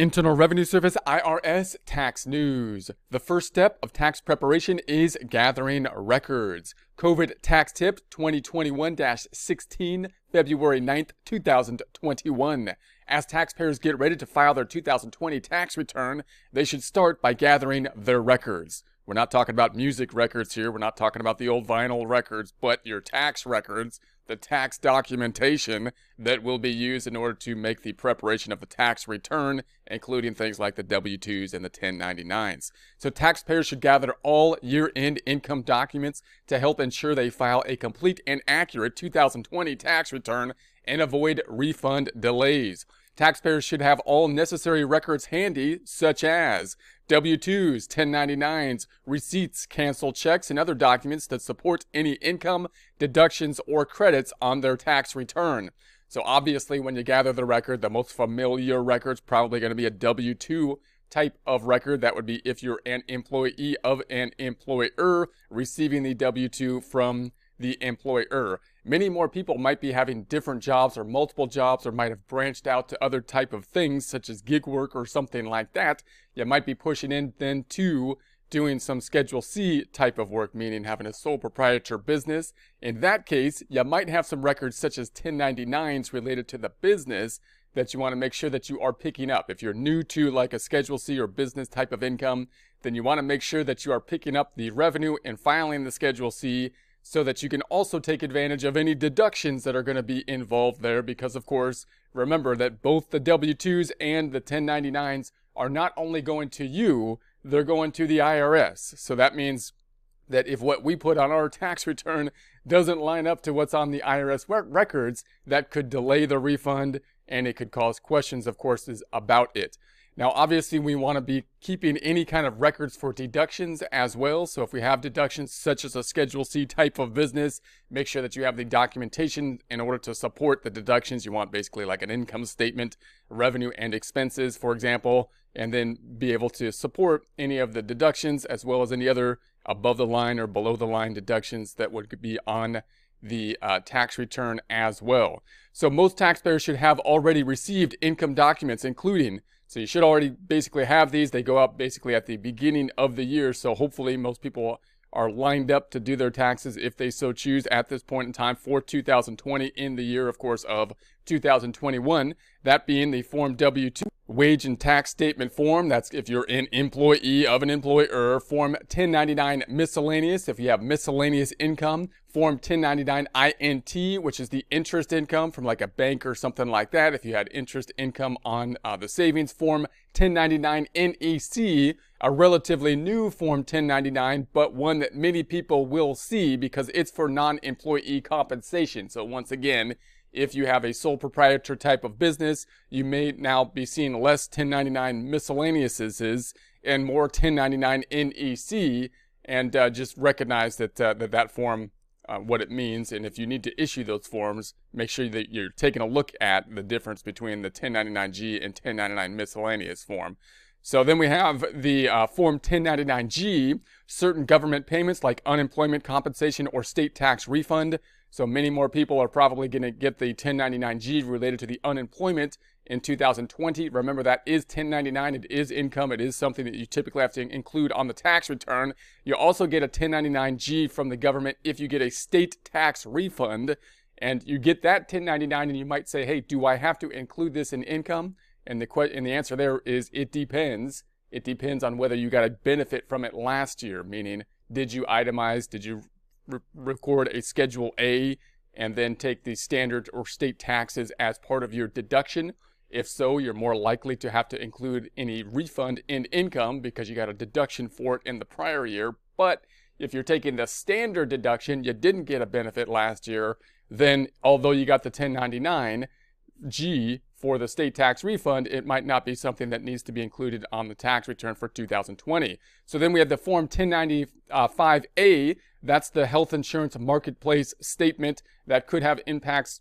Internal Revenue Service IRS tax news. The first step of tax preparation is gathering records. COVID tax tip 2021 16, February 9th, 2021. As taxpayers get ready to file their 2020 tax return, they should start by gathering their records. We're not talking about music records here. We're not talking about the old vinyl records, but your tax records, the tax documentation that will be used in order to make the preparation of the tax return, including things like the W 2s and the 1099s. So, taxpayers should gather all year end income documents to help ensure they file a complete and accurate 2020 tax return and avoid refund delays. Taxpayers should have all necessary records handy, such as W 2s, 1099s, receipts, canceled checks, and other documents that support any income, deductions, or credits on their tax return. So, obviously, when you gather the record, the most familiar record is probably going to be a W 2 type of record. That would be if you're an employee of an employer receiving the W 2 from the employer. Many more people might be having different jobs or multiple jobs or might have branched out to other type of things such as gig work or something like that. You might be pushing in then to doing some Schedule C type of work, meaning having a sole proprietor business. In that case, you might have some records such as 1099s related to the business that you want to make sure that you are picking up. If you're new to like a Schedule C or business type of income, then you want to make sure that you are picking up the revenue and filing the Schedule C so that you can also take advantage of any deductions that are going to be involved there because of course remember that both the W2s and the 1099s are not only going to you they're going to the IRS so that means that if what we put on our tax return doesn't line up to what's on the IRS records that could delay the refund and it could cause questions of course about it now, obviously, we want to be keeping any kind of records for deductions as well. So if we have deductions such as a Schedule C type of business, make sure that you have the documentation in order to support the deductions. You want basically like an income statement, revenue and expenses, for example, and then be able to support any of the deductions as well as any other above the line or below the line deductions that would be on the uh, tax return as well. So most taxpayers should have already received income documents, including so you should already basically have these. They go up basically at the beginning of the year. So hopefully most people are lined up to do their taxes if they so choose at this point in time for 2020 in the year, of course, of 2021. That being the Form W-2 wage and tax statement form. That's if you're an employee of an employer. Form 1099 miscellaneous if you have miscellaneous income. Form 1099 INT, which is the interest income from like a bank or something like that. If you had interest income on uh, the savings form 1099 NEC, a relatively new form 1099, but one that many people will see because it's for non-employee compensation. So once again, if you have a sole proprietor type of business, you may now be seeing less 1099 miscellaneouses and more 1099 NEC, and uh, just recognize that, uh, that that form, uh, what it means, and if you need to issue those forms, make sure that you're taking a look at the difference between the 1099G and 1099 miscellaneous form. So then we have the uh, Form 1099G, certain government payments like unemployment compensation or state tax refund. So many more people are probably going to get the 1099G related to the unemployment in 2020. Remember that is 1099. It is income. It is something that you typically have to include on the tax return. You also get a 1099G from the government if you get a state tax refund. And you get that 1099 and you might say, hey, do I have to include this in income? And the que- and the answer there is it depends. It depends on whether you got a benefit from it last year, meaning did you itemize, did you re- record a Schedule A and then take the standard or state taxes as part of your deduction? If so, you're more likely to have to include any refund in income because you got a deduction for it in the prior year. But if you're taking the standard deduction, you didn't get a benefit last year, then although you got the 1099 G for the state tax refund, it might not be something that needs to be included on the tax return for 2020. So then we have the Form 1095A. That's the health insurance marketplace statement that could have impacts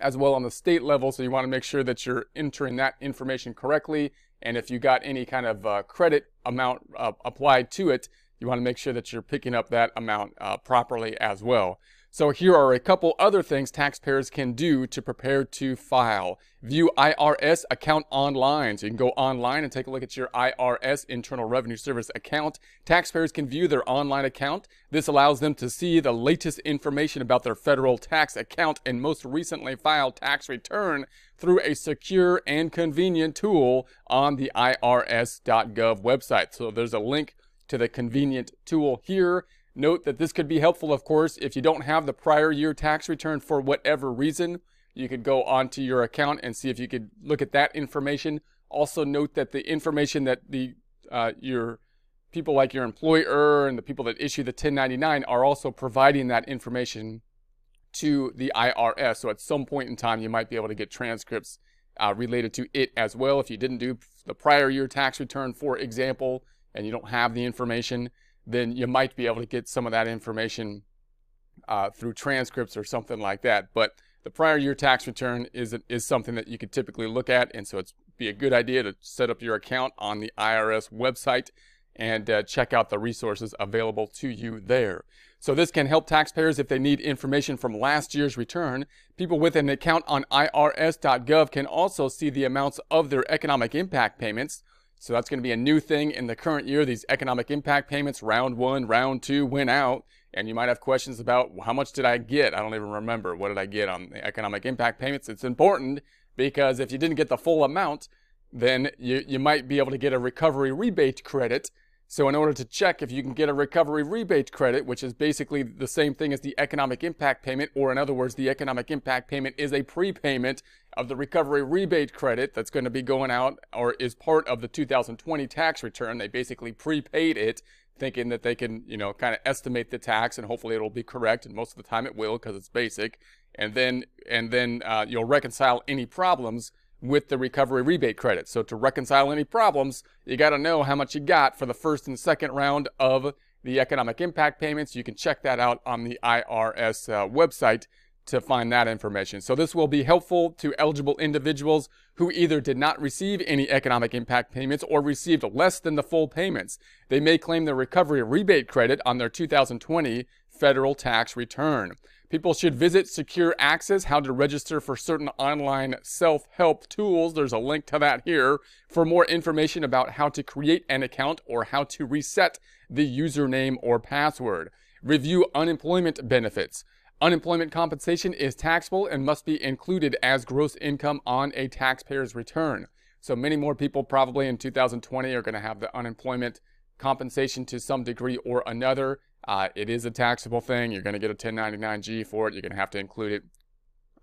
as well on the state level. So you want to make sure that you're entering that information correctly. And if you got any kind of uh, credit amount uh, applied to it, you want to make sure that you're picking up that amount uh, properly as well. So here are a couple other things taxpayers can do to prepare to file. View IRS account online. So you can go online and take a look at your IRS Internal Revenue Service account. Taxpayers can view their online account. This allows them to see the latest information about their federal tax account and most recently filed tax return through a secure and convenient tool on the IRS.gov website. So there's a link to the convenient tool here. Note that this could be helpful, of course, if you don't have the prior year tax return for whatever reason. You could go onto your account and see if you could look at that information. Also note that the information that the uh, your people like your employer and the people that issue the 1099 are also providing that information to the IRS. So at some point in time, you might be able to get transcripts uh, related to it as well. If you didn't do the prior year tax return, for example, and you don't have the information, then you might be able to get some of that information uh, through transcripts or something like that. But the prior year tax return is is something that you could typically look at, and so it's be a good idea to set up your account on the IRS website and uh, check out the resources available to you there. So this can help taxpayers if they need information from last year's return. People with an account on irs.gov can also see the amounts of their economic impact payments so that's going to be a new thing in the current year. These economic impact payments, round one, round two, went out. And you might have questions about how much did I get? I don't even remember. What did I get on the economic impact payments? It's important because if you didn't get the full amount, then you, you might be able to get a recovery rebate credit so in order to check if you can get a recovery rebate credit, which is basically the same thing as the economic impact payment, or in other words, the economic impact payment is a prepayment of the recovery rebate credit that's going to be going out or is part of the 2020 tax return. They basically prepaid it thinking that they can, you know, kind of estimate the tax and hopefully it'll be correct. And most of the time it will because it's basic. And then, and then uh, you'll reconcile any problems with the recovery rebate credit. So to reconcile any problems, you got to know how much you got for the first and second round of the economic impact payments. You can check that out on the IRS uh, website to find that information. So this will be helpful to eligible individuals who either did not receive any economic impact payments or received less than the full payments. They may claim the recovery rebate credit on their 2020 federal tax return. People should visit Secure Access, how to register for certain online self help tools. There's a link to that here for more information about how to create an account or how to reset the username or password. Review unemployment benefits. Unemployment compensation is taxable and must be included as gross income on a taxpayer's return. So many more people probably in 2020 are going to have the unemployment compensation to some degree or another. Uh, it is a taxable thing. You're going to get a 1099G for it. You're going to have to include it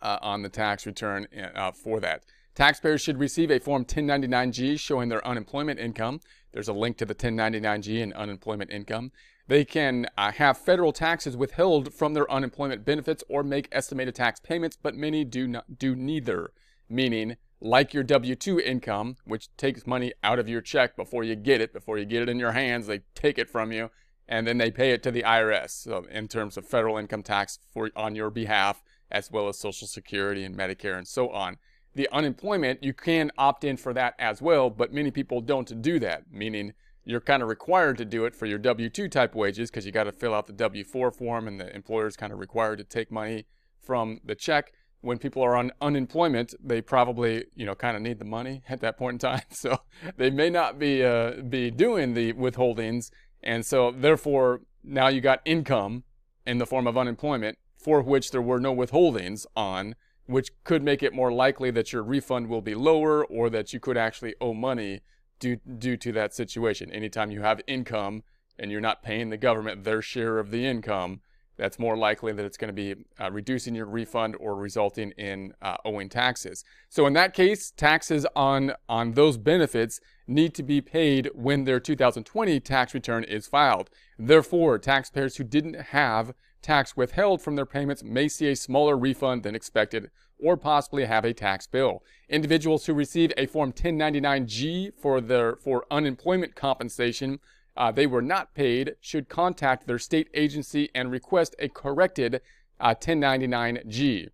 uh, on the tax return uh, for that. Taxpayers should receive a Form 1099G showing their unemployment income. There's a link to the 1099G and unemployment income. They can uh, have federal taxes withheld from their unemployment benefits or make estimated tax payments, but many do not do neither. Meaning, like your W-2 income, which takes money out of your check before you get it, before you get it in your hands, they take it from you and then they pay it to the IRS so in terms of federal income tax for on your behalf, as well as Social Security and Medicare and so on. The unemployment, you can opt in for that as well, but many people don't do that, meaning you're kind of required to do it for your W-2 type wages because you got to fill out the W-4 form and the employer is kind of required to take money from the check. When people are on unemployment, they probably, you know, kind of need the money at that point in time. So they may not be uh, be doing the withholdings and so, therefore, now you got income in the form of unemployment for which there were no withholdings on, which could make it more likely that your refund will be lower or that you could actually owe money due, due to that situation. Anytime you have income and you're not paying the government their share of the income, that's more likely that it's going to be uh, reducing your refund or resulting in uh, owing taxes. So in that case, taxes on on those benefits need to be paid when their 2020 tax return is filed. Therefore, taxpayers who didn't have tax withheld from their payments may see a smaller refund than expected or possibly have a tax bill. Individuals who receive a Form 1099-G for their for unemployment compensation uh, they were not paid should contact their state agency and request a corrected uh, 1099-G.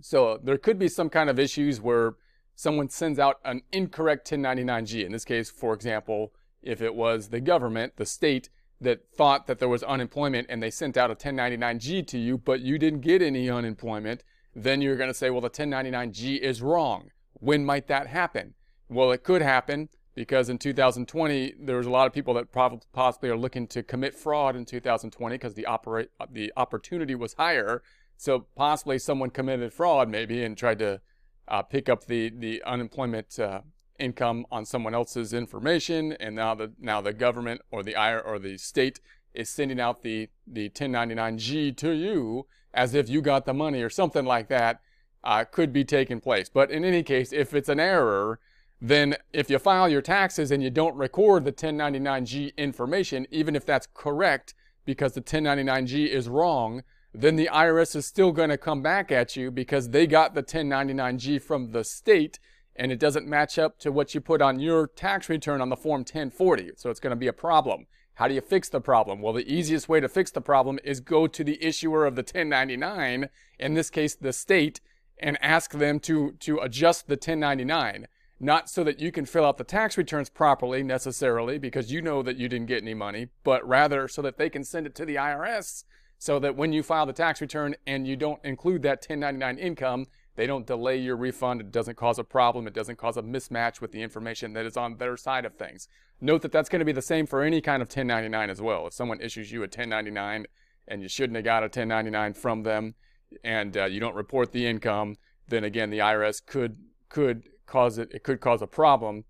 So there could be some kind of issues where someone sends out an incorrect 1099-G. In this case, for example, if it was the government, the state, that thought that there was unemployment and they sent out a 1099G to you, but you didn't get any unemployment, then you're going to say, well, the 1099G is wrong. When might that happen? Well, it could happen because in 2020 there was a lot of people that probably possibly are looking to commit fraud in 2020 because the operate the opportunity was higher. So possibly someone committed fraud maybe and tried to uh, pick up the the unemployment uh, income on someone else's information, and now the now the government or the IR or the state is sending out the the 1099G to you as if you got the money or something like that uh, could be taking place. But in any case, if it's an error, then if you file your taxes and you don't record the 1099G information, even if that's correct because the 1099G is wrong, then the IRS is still going to come back at you because they got the 1099G from the state and it doesn't match up to what you put on your tax return on the Form 1040. So it's going to be a problem. How do you fix the problem? Well, the easiest way to fix the problem is go to the issuer of the 1099, in this case, the state, and ask them to, to adjust the 1099. Not so that you can fill out the tax returns properly necessarily because you know that you didn't get any money, but rather so that they can send it to the IRS so that when you file the tax return and you don't include that 1099 income, they don't delay your refund. It doesn't cause a problem. It doesn't cause a mismatch with the information that is on their side of things. Note that that's going to be the same for any kind of 1099 as well. If someone issues you a 1099 and you shouldn't have got a 1099 from them and uh, you don't report the income, then again, the IRS could could cause it. It could cause a problem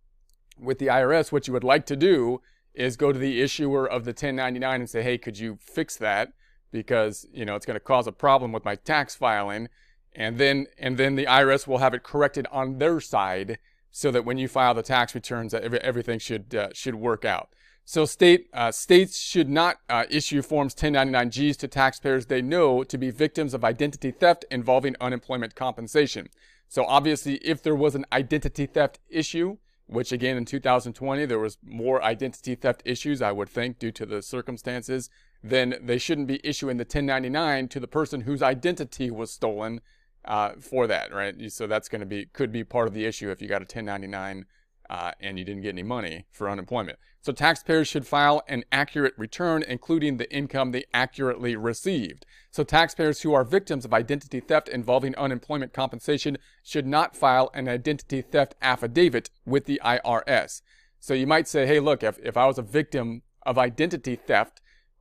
with the IRS. What you would like to do is go to the issuer of the 1099 and say, "Hey, could you fix that?" because you know it's going to cause a problem with my tax filing and then and then the IRS will have it corrected on their side so that when you file the tax returns that every, everything should uh, should work out. So state uh, states should not uh, issue forms 1099Gs to taxpayers they know to be victims of identity theft involving unemployment compensation. So obviously if there was an identity theft issue which again in 2020 there was more identity theft issues i would think due to the circumstances then they shouldn't be issuing the 1099 to the person whose identity was stolen uh, for that, right? So that's going to be could be part of the issue if you got a 1099 uh, and you didn't get any money for unemployment. So taxpayers should file an accurate return, including the income they accurately received. So taxpayers who are victims of identity theft involving unemployment compensation should not file an identity theft affidavit with the IRS. So you might say, hey, look, if, if I was a victim of identity theft,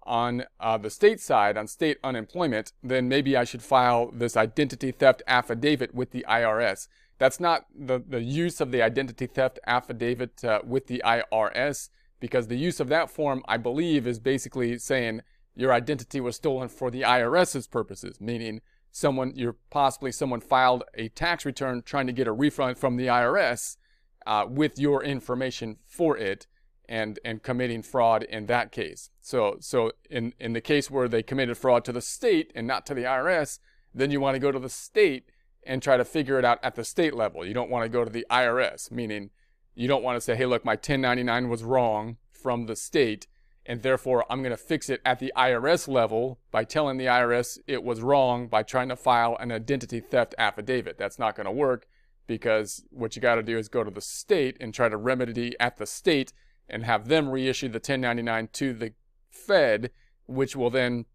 on uh, the state side, on state unemployment, then maybe I should file this identity theft affidavit with the IRS. That's not the, the use of the identity theft affidavit uh, with the IRS, because the use of that form, I believe, is basically saying your identity was stolen for the IRS's purposes, meaning someone, you're possibly someone filed a tax return trying to get a refund from the IRS uh, with your information for it and and committing fraud in that case. So so in in the case where they committed fraud to the state and not to the IRS, then you want to go to the state and try to figure it out at the state level. You don't want to go to the IRS, meaning you don't want to say, "Hey, look, my 1099 was wrong from the state." And therefore, I'm going to fix it at the IRS level by telling the IRS it was wrong by trying to file an identity theft affidavit. That's not going to work because what you got to do is go to the state and try to remedy at the state and have them reissue the 1099 to the Fed, which will then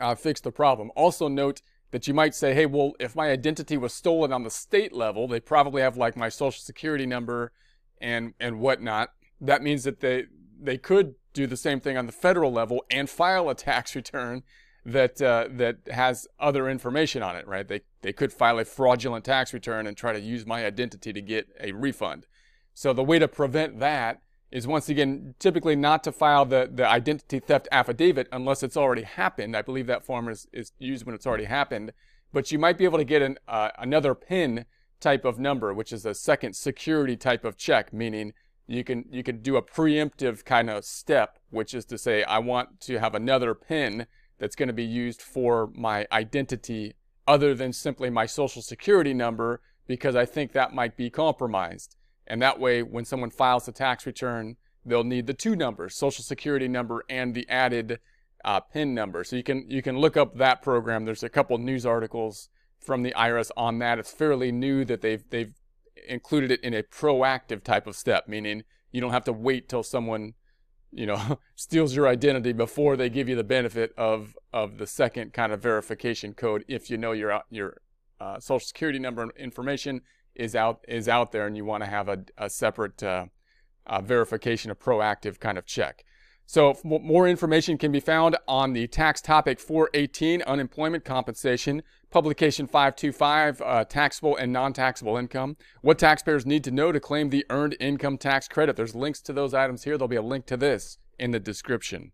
uh, fix the problem. Also note that you might say, hey, well, if my identity was stolen on the state level, they probably have like my social security number and and whatnot. That means that they they could do the same thing on the federal level and file a tax return that uh, that has other information on it, right? They they could file a fraudulent tax return and try to use my identity to get a refund. So the way to prevent that is once again typically not to file the, the identity theft affidavit unless it's already happened. I believe that form is, is used when it's already happened. But you might be able to get an, uh, another PIN type of number, which is a second security type of check, meaning you can you can do a preemptive kind of step, which is to say I want to have another PIN that's going to be used for my identity other than simply my social security number because I think that might be compromised. And that way, when someone files a tax return, they'll need the two numbers, social security number and the added uh, PIN number. So you can you can look up that program. There's a couple news articles from the IRS on that. It's fairly new that they've they've included it in a proactive type of step, meaning you don't have to wait till someone you know, steals your identity before they give you the benefit of of the second kind of verification code if you know your your uh, social security number information is out is out there and you want to have a, a separate uh, uh, verification, a proactive kind of check. So more information can be found on the tax topic 418 unemployment compensation, publication 525 uh, taxable and non-taxable income. What taxpayers need to know to claim the earned income tax credit. There's links to those items here. There'll be a link to this in the description.